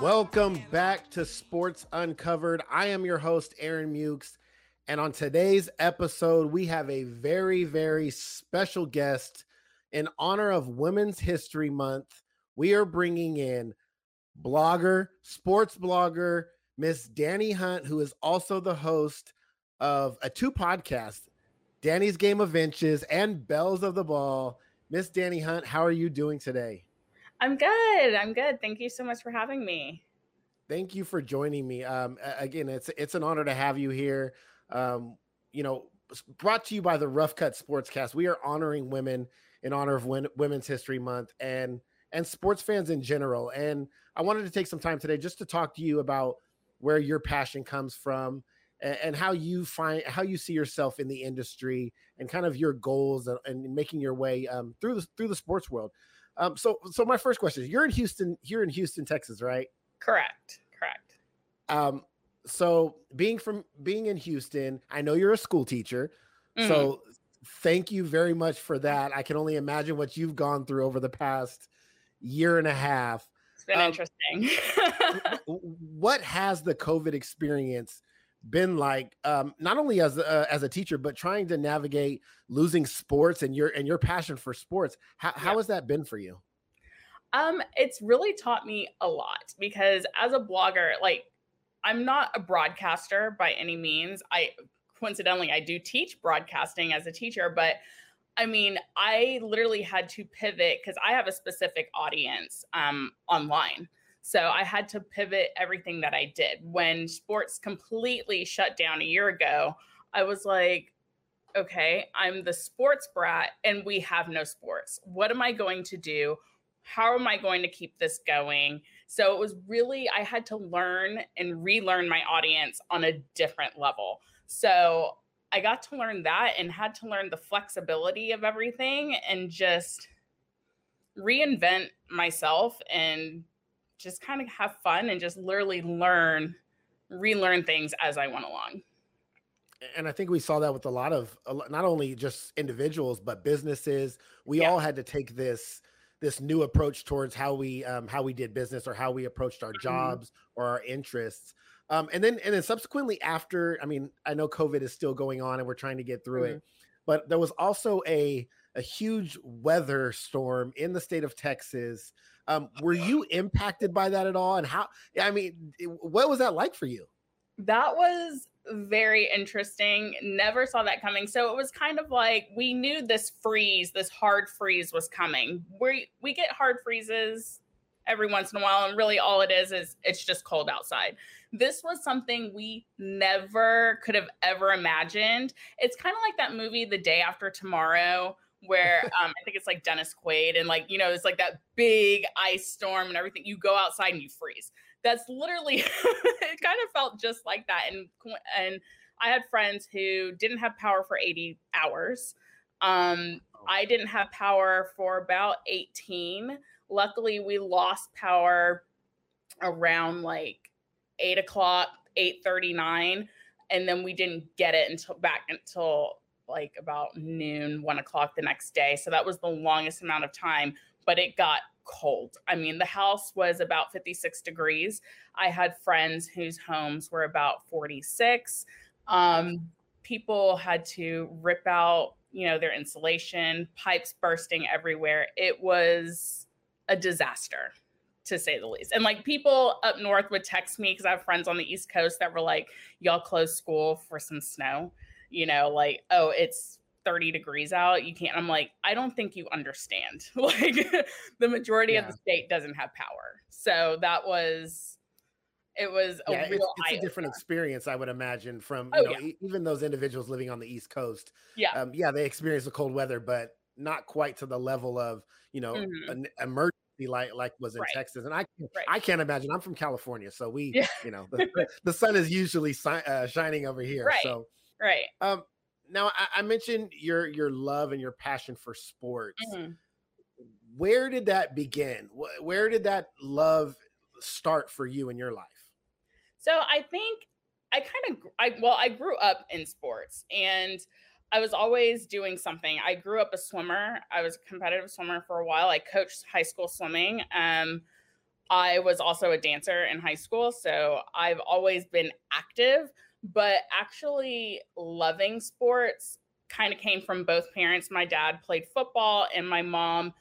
Welcome back to Sports Uncovered. I am your host, Aaron Mukes. And on today's episode, we have a very, very special guest in honor of Women's History Month. We are bringing in blogger, sports blogger, Miss Dani Hunt, who is also the host of a two podcasts, Dani's Game of Inches and Belles of the Ball. Miss Dani Hunt, how are you doing today? I'm good. I'm good. Thank you so much for having me. Thank you for joining me. Um, again, it's it's an honor to have you here. Um, you know, brought to you by the Rough Cut Sportscast. We are honoring women in honor of Women's History Month and and sports fans in general. And I wanted to take some time today just to talk to you about where your passion comes from and, and how you find how you see yourself in the industry and kind of your goals and, and making your way um, through the through the sports world. Um, so so my first question is: You're in Houston, here in Houston, Texas, right? Correct. Correct. um so being from being in houston i know you're a school teacher Mhm. so thank you very much for that i can only imagine what you've gone through over the past year and a half it's been um, interesting. What has the covid experience been like um not only as a, as a teacher but trying to navigate losing sports and your and your passion for sports how, how Yeah. has that been for you um, it's really taught me a lot because as a blogger, like I'm not a broadcaster by any means. I coincidentally I do teach broadcasting as a teacher, but I mean, I literally had to pivot because I have a specific audience um, online. So I had to pivot everything that I did. When sports completely shut down a year ago, I was like, okay, I'm the sports brat and we have no sports. What am I going to do? How am I going to keep this going? So it was really, I had to learn and relearn my audience on a different level. So I got to learn that and had to learn the flexibility of everything and just reinvent myself and just kind of have fun and just literally learn, relearn things as I went along. and I think we saw that with a lot of not only just individuals but businesses. We Yeah. all had to take this this new approach towards how we um, how we did business or how we approached our Mhm. jobs or our interests. Um, and then and then subsequently after, I mean, I know COVID is still going on and we're trying to get through it, but there was also a a huge weather storm in the state of Texas. Um, were you impacted by that at all? And how? I mean, what was that like for you? That was very interesting. Never saw that coming. So it was kind of like we knew this freeze, this hard freeze was coming. We we get hard freezes every once in a while and really all it is is it's just cold outside. This was something we never could have ever imagined. It's kind of like that movie The Day After Tomorrow where um, I think it's like Dennis Quaid and like you know it's like that big ice storm and everything. You go outside and you freeze. That's literally it kind of felt just like that and and i had friends who didn't have power for 80 hours. Um i didn't have power for about 18 luckily we lost power around like 8 o'clock 8.39 and then we didn't get it until back until like about noon one o'clock the next day so that was the longest amount of time but it got cold. I mean, the house was about 56 degrees. I had friends whose homes were about 46. Um, people had to rip out, you know, their insulation, pipes bursting everywhere. It was a disaster to say the least. And like people up north would text me because I have friends on the East Coast that were like, y'all closed school for some snow. You know, like, oh, it's 30 degrees out. You can't. I'm like, I don't think you understand. like the majority of the state doesn't have power. So that was it was a yeah, it's, real it's a different experience, I would imagine, from Oh, you know yeah. e- even those individuals living on the East Coast. Yeah. Um, yeah, they experience the cold weather, but not quite to the level of you know Mhm. an emergency like like was in Right. Texas, and I Right. I can't imagine. I'm from California, so we Yeah. you know the, the sun is usually si- uh, shining over here. Right. So Right. um, now I, I mentioned your your love and your passion for sports. Mhm. Where did that begin? Where did that love start for you in your life? So I think I kind of I well I grew up in sports and I was always doing something. I grew up a swimmer. I was a competitive swimmer for a while. I coached high school swimming. Um I was also a dancer in high school, so I've always been active, but actually loving sports kind of came from both parents. My dad played football and my mom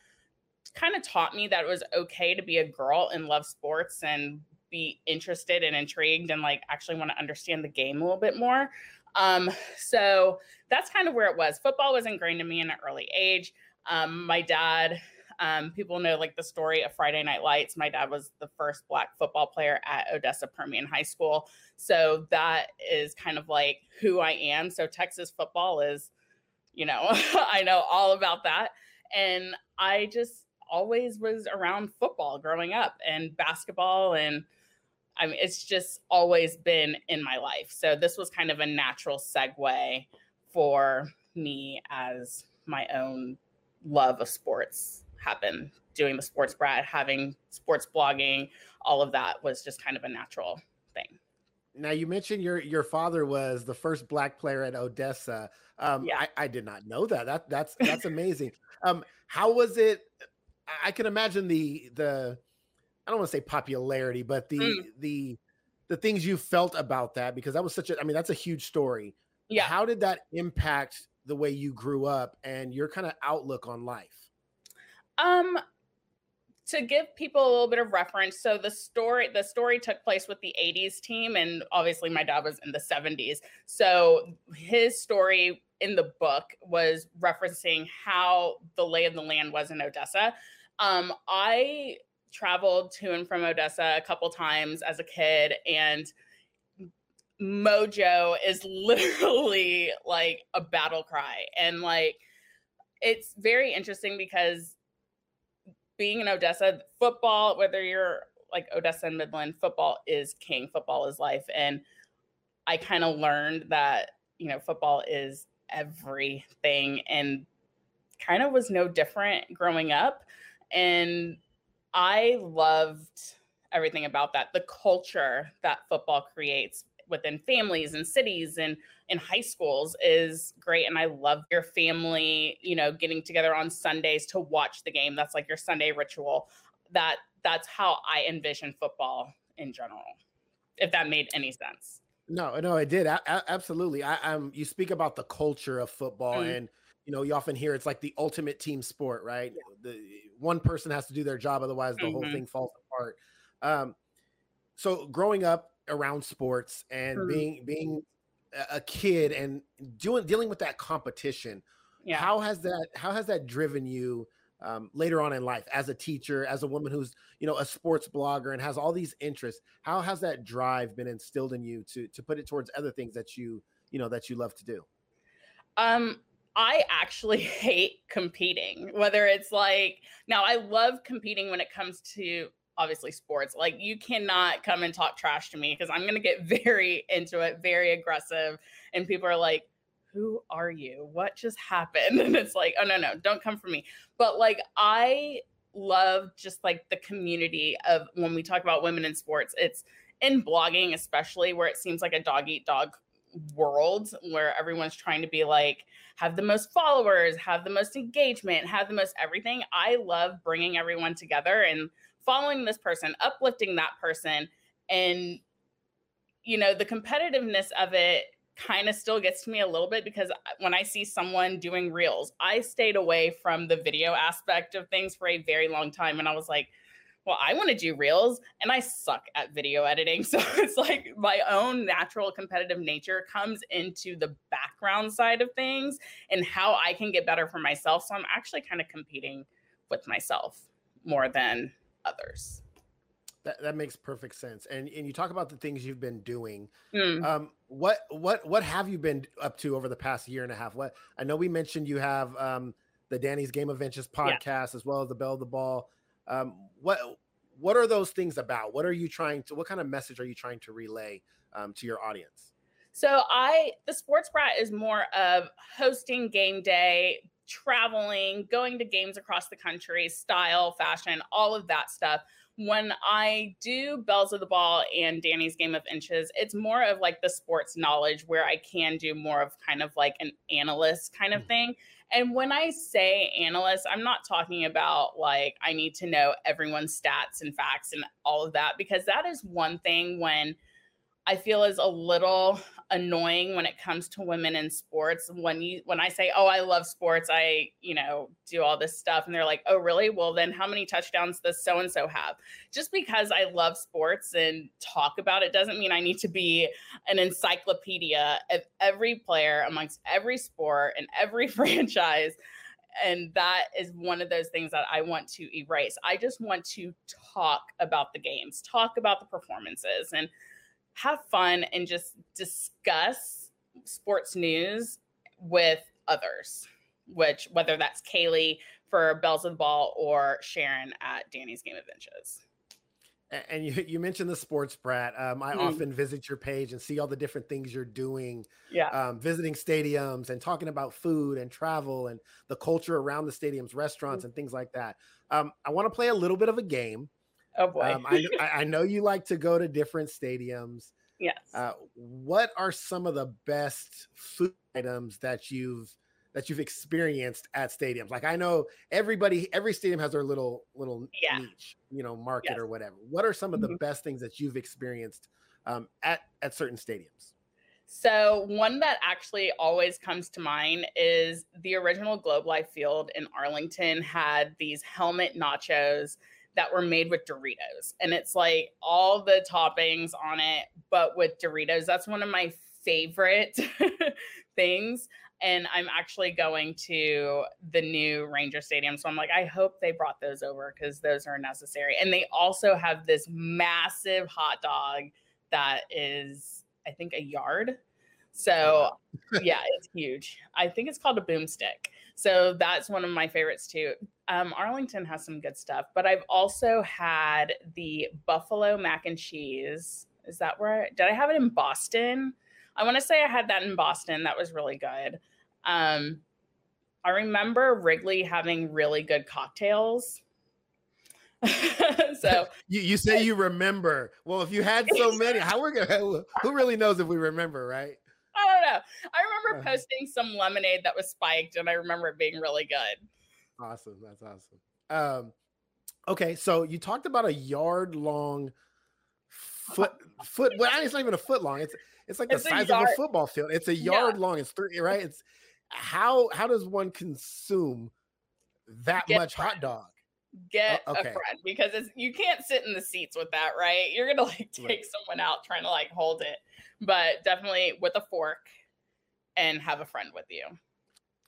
kind of taught me that it was okay to be a girl and love sports and be interested and intrigued and like actually want to understand the game a little bit more. Um, so that's kind of where it was. Football was ingrained in me in an early age. Um, my dad, um, people know like the story of Friday Night Lights. My dad was the first black football player at Odessa Permian High School. So that is kind of like who I am. So Texas football is, you know, I know all about that. And I just always was around football growing up and basketball and I mean it's just always been in my life. So this was kind of a natural segue for me as my own love of sports happen doing the sports brat having sports blogging all of that was just kind of a natural thing Now you mentioned your your father was the first black player at Odessa. Um, Yeah. I, I did not know that. That that's that's amazing. um, how was it? I- I can imagine the the I don't want to say popularity, but the Mm. the the things you felt about that because that was such a I mean that's a huge story. yeah How did that impact the way you grew up and your kind of outlook on life? Um, to give people a little bit of reference, so the story the story took place with the '80s team, and obviously my dad was in the '70s. So his story in the book was referencing how the lay of the land was in Odessa. Um, I traveled to and from Odessa a couple times as a kid, and Mojo is literally like a battle cry, and like it's very interesting because being in Odessa, football, whether you're like Odessa and Midland, football is king, football is life. And I kind of learned that, you know, football is everything and kind of was no different growing up. And I loved everything about that. The culture that football creates within families and cities and in high schools is great and i love your family you know getting together on sundays to watch the game that's like your sunday ritual that that's how i envision football in general if that made any sense No, no, it did. Absolutely. I, am you speak about the culture of football, Mhm. and you know, you often hear it's like the ultimate team sport, right? The one person has to do their job, otherwise the whole Mhm. thing falls apart. Um, so growing up around sports and Mhm. being being a- a kid and doing dealing with that competition, yeah how has that how has that driven you um, later on in life as a teacher, as a woman who's you know a sports blogger and has all these interests? How has that drive been instilled in you to to put it towards other things that you you know that you love to do? Um, I actually hate competing, whether it's like now I love competing when it comes to obviously sports. Like you cannot come and talk trash to me because I'm gonna get very into it, very aggressive, and people are like, Who are you? What just happened? And it's like, oh no, no, don't come for me. But like I love just like the community of when we talk about women in sports, it's in blogging, especially where it seems like a dog eat dog world where everyone's trying to be like have the most followers have the most engagement have the most everything i love bringing everyone together and following this person uplifting that person and you know the competitiveness of it kind of still gets to me a little bit because uh, when i see someone doing reels i stayed away from the video aspect of things for a very long time and i was like well, I want to do reels and I suck at video editing. So it's like my own natural competitive nature comes into the background side of things and how I can get better for myself. So I'm actually kind of competing with myself more than others. That, that makes perfect sense. And and you talk about the things you've been doing. Mm, Um, what what what have you been up to over the past year and a half? What I know we mentioned you have um the Dani's Game of Inches podcast, yeah. as well as the Belle of the Ball. Um, what what are those things about? What are you trying to? What kind of message are you trying to relay um, to your audience? So I, the Sports Brat is more of hosting game day, traveling, going to games across the country, style, fashion, all of that stuff. When I do Belles of the Ball and Dani's Game of Inches, it's more of like the sports knowledge where I can do more of kind of like an analyst kind of mm. thing. And when I say analyst, I'm not talking about like I need to know everyone's stats and facts and all of that, because that is one thing when I feel is a little annoying when it comes to women in sports. When you when I say, "Oh, I love sports," I you know do all this stuff, and they're like, "Oh, really? Well, then how many touchdowns does so and so have?" Just because I love sports and talk about it doesn't mean I need to be an encyclopedia of every player amongst every sport and every franchise. And that is one of those things that I want to erase. I just want to talk about the games, talk about the performances, and have fun and just discuss sports news with others, which whether that's Kaylee for Belles of the Ball or Sharon at Dani's Game of Inches. And you, you mentioned the sports brat. Um, I mm. often visit your page and see all the different things you're doing. Yeah. Um, visiting stadiums and talking about food and travel and the culture around the stadiums, restaurants, mm. and things like that. Um, I want to play a little bit of a game. Oh boy. Um, I, I know you like to go to different stadiums. Yes. Uh, what are some of the best food items that you've that you've experienced at stadiums? Like I know everybody, every stadium has their little little yeah. niche, you know, market yes. or whatever. What are some of the mm-hmm. best things that you've experienced um, at at certain stadiums? So one that actually always comes to mind is the original Globe Life Field in Arlington had these helmet nachos that were made with Doritos. And it's like all the toppings on it, but with Doritos. That's one of my favorite things. And I'm actually going to the new Ranger Stadium. So I'm like, I hope they brought those over because those are necessary. And they also have this massive hot dog that is, I think, a yard. So yeah, it's huge. I think it's called a boomstick. So that's one of my favorites too. Um, Arlington has some good stuff, but I've also had the buffalo mac and cheese. Is that where did I have it in Boston? I want to say I had that in Boston. That was really good. Um, I remember Wrigley having really good cocktails. so you, you say you remember. Well, if you had so many, how we're gonna who really knows if we remember, right? I don't know. I remember posting some lemonade that was spiked, and I remember it being really good. Awesome. That's awesome. Um, okay, so you talked about a yard long foot foot. Well, it's not even a foot long. It's it's like it's the size of a football field. It's a yard yeah. long. It's three right. It's how how does one consume that Get much hot dog? Get uh, okay. a friend because it's you can't sit in the seats with that, right? You're gonna like take right. someone out trying to like hold it but definitely with a fork and have a friend with you.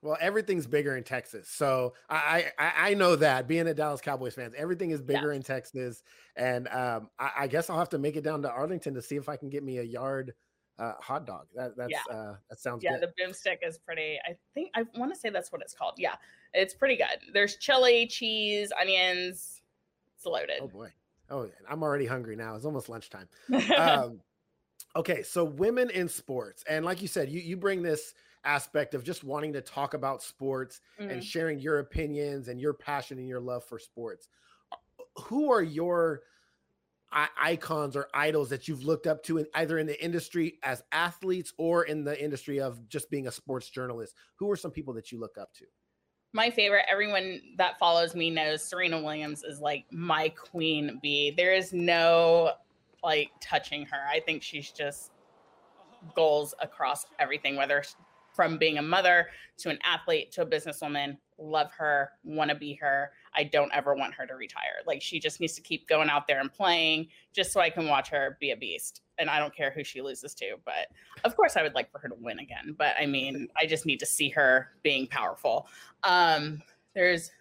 Well, everything's bigger in Texas, so I I, I know that being a Dallas Cowboys fans, everything is bigger in Texas, and um, I, I, guess I'll have to make it down to Arlington to see if I can get me a yard uh, hot dog. That that's yeah. uh, that sounds yeah. Good. The boomstick is pretty. I think I want to say that's what it's called. Yeah, it's pretty good. There's chili, cheese, onions. It's loaded. Oh boy. Oh, I'm already hungry now. It's almost lunchtime. Um, Okay, so women in sports, and like you said, you you bring this aspect of just wanting to talk about sports mm-hmm. and sharing your opinions and your passion and your love for sports. Who are your icons or idols that you've looked up to in either in the industry as athletes or in the industry of just being a sports journalist? Who are some people that you look up to? my favorite everyone that follows me knows serena williams is like my queen bee there is no like touching her. I think she's just goals across everything, whether from being a mother to an athlete to a businesswoman. Love her, want to be her. I don't ever want her to retire. Like she just needs to keep going out there and playing just so I can watch her be a beast. And I don't care who she loses to, but of course I would like for her to win again. But I mean, I just need to see her being powerful. Um, there's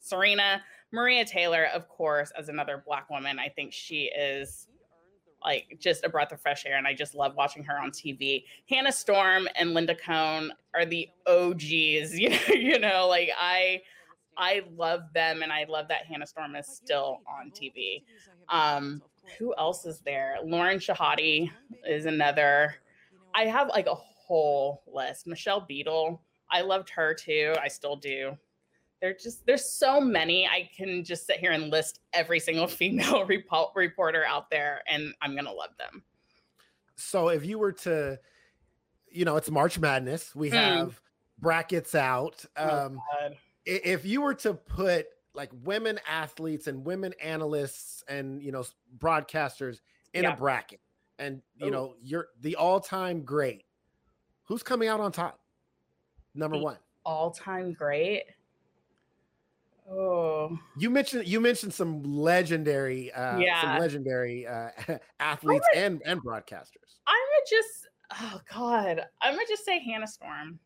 Serena, Maria Taylor, of course, as another black woman. I think she is like just a breath of fresh air. And I just love watching her on TV. Hannah Storm and Linda Cohn are the OGs. You know, you know, like I I love them and I love that Hannah Storm is still on TV. Um, who else is there? Lauren Shehadi is another. I have like a whole list. Michelle Beadle, I loved her too. I still do. They're just there's so many. I can just sit here and list every single female repo- reporter out there, and I'm gonna love them. So if you were to, you know, it's March Madness. We have mm. brackets out. Oh, um, oh, if you were to put like women athletes and women analysts and you know broadcasters in yeah. a bracket and you Ooh. know you're the all-time great who's coming out on top number the one all-time great oh you mentioned you mentioned some legendary uh yeah some legendary uh athletes would, and and broadcasters i would just oh god i'm gonna just say hannah storm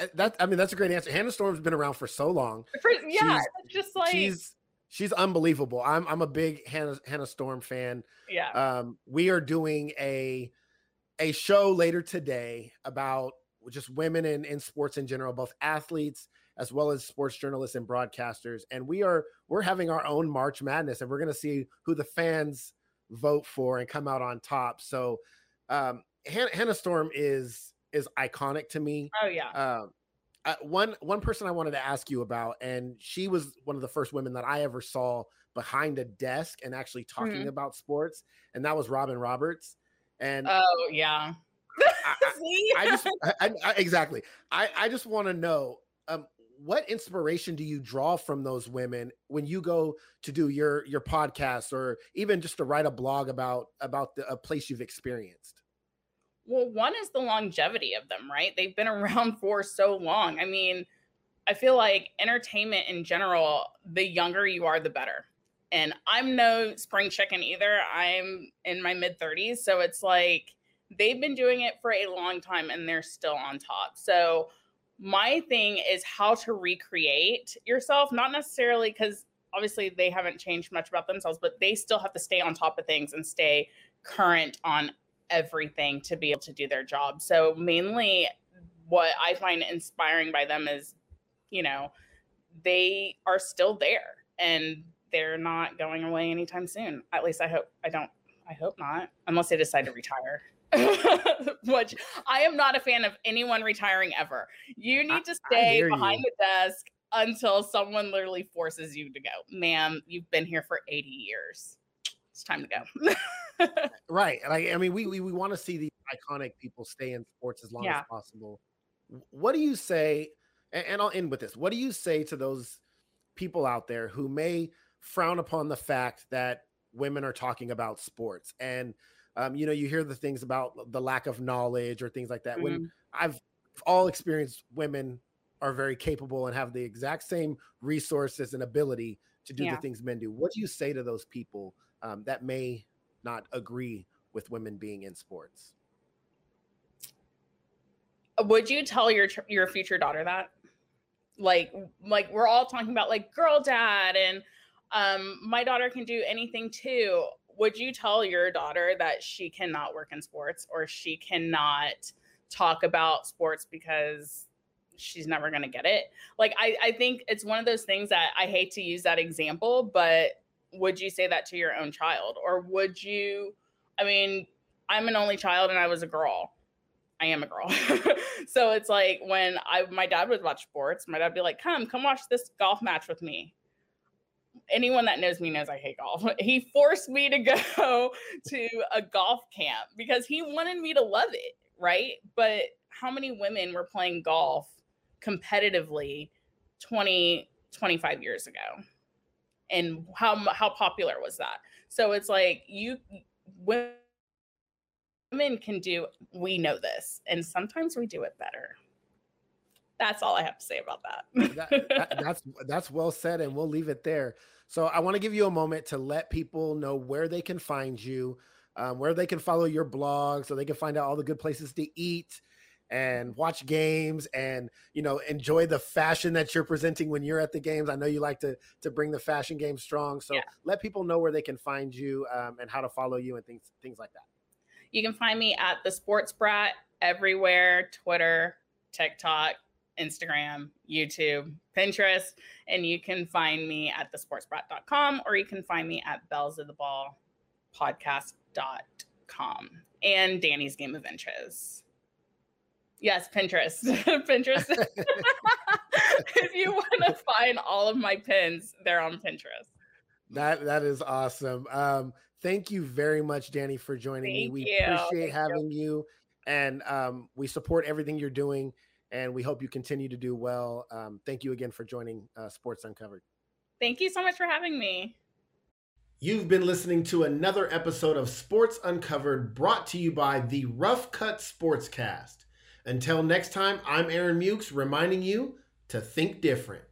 uh, that I mean that's a great answer. Hannah Storm's been around for so long. For, yeah, she's, just like she's she's unbelievable. I'm I'm a big Hannah Hannah Storm fan. Yeah. Um, we are doing a a show later today about just women in, in sports in general, both athletes as well as sports journalists and broadcasters. And we are we're having our own March Madness, and we're going to see who the fans vote for and come out on top. So um, Hannah, Hannah Storm is is iconic to me. Oh yeah. Um, uh, one one person I wanted to ask you about, and she was one of the first women that I ever saw behind a desk and actually talking mm-hmm. about sports, and that was Robin Roberts. And oh yeah, I, I, just I, exactly. I I just want to know um, what inspiration do you draw from those women when you go to do your your podcast or even just to write a blog about about the, a place you've experienced well, one is the longevity of them, right? They've been around for so long. I mean, I feel like entertainment in general, the younger you are, the better. And I'm no spring chicken either. I'm in my mid 30s. So it's like they've been doing it for a long time and they're still on top. So my thing is how to recreate yourself, not necessarily because obviously they haven't changed much about themselves, but they still have to stay on top of things and stay current on everything to be able to do their job. So mainly what I find inspiring by them is, you know, they are still there and they're not going away anytime soon. At least I hope I don't I hope not, unless they decide to retire. Which I am not a fan of anyone retiring ever. You need to stay behind you. the desk until someone literally forces you to go. Ma'am, you've been here for 80 years. It's time to go. right. Like I mean, we we, we want to see the iconic people stay in sports as long yeah. as possible. What do you say? And, and I'll end with this. What do you say to those people out there who may frown upon the fact that women are talking about sports and um, you know you hear the things about the lack of knowledge or things like that mm-hmm. when i've all experienced women are very capable and have the exact same resources and ability to do yeah. the things men do what do you say to those people um, that may not agree with women being in sports. Would you tell your your future daughter that? Like like we're all talking about like girl dad and um my daughter can do anything too. Would you tell your daughter that she cannot work in sports or she cannot talk about sports because she's never going to get it? Like I I think it's one of those things that I hate to use that example, but would you say that to your own child? Or would you i mean i'm an only child and i was a girl. I am a girl. So it's like when i my dad would watch sports my dad would be like come come watch this golf match with me anyone that knows me knows i hate golf. He forced me to go to a golf camp because he wanted me to love it right? But how many women were playing golf competitively 20 25 years ago? And how how popular was that? So it's like you women can do we know this and sometimes we do it better. That's all i have to say about that. that, that that's that's well said and we'll leave it there so i want to give you a moment to let people know where they can find you um, where they can follow your blog so they can find out all the good places to eat and watch games and you know enjoy the fashion that you're presenting when you're at the games. I know you like to to bring the fashion game strong, so Yeah. let people know where they can find you um, and how to follow you and things things like that. You can find me at the Sports Brat everywhere Twitter, TikTok, Instagram, YouTube, Pinterest. And you can find me at thesportsbrat.com or you can find me at bells of the ball podcast.com and Dani's Game of Inches. Yes, Pinterest. Pinterest. if you want to find all of my pins, they're on Pinterest. That that is awesome. Um, thank you very much, Dani, for joining me. We you. appreciate Thank you. having you, and um, we support everything you're doing, and we hope you continue to do well. Um, thank you again for joining uh, Sports Uncovered. Thank you so much for having me. You've been listening to another episode of Sports Uncovered, brought to you by the Rough Cut Sportscast. Until next time, I'm Aaron Mukes, reminding you to think different.